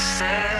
city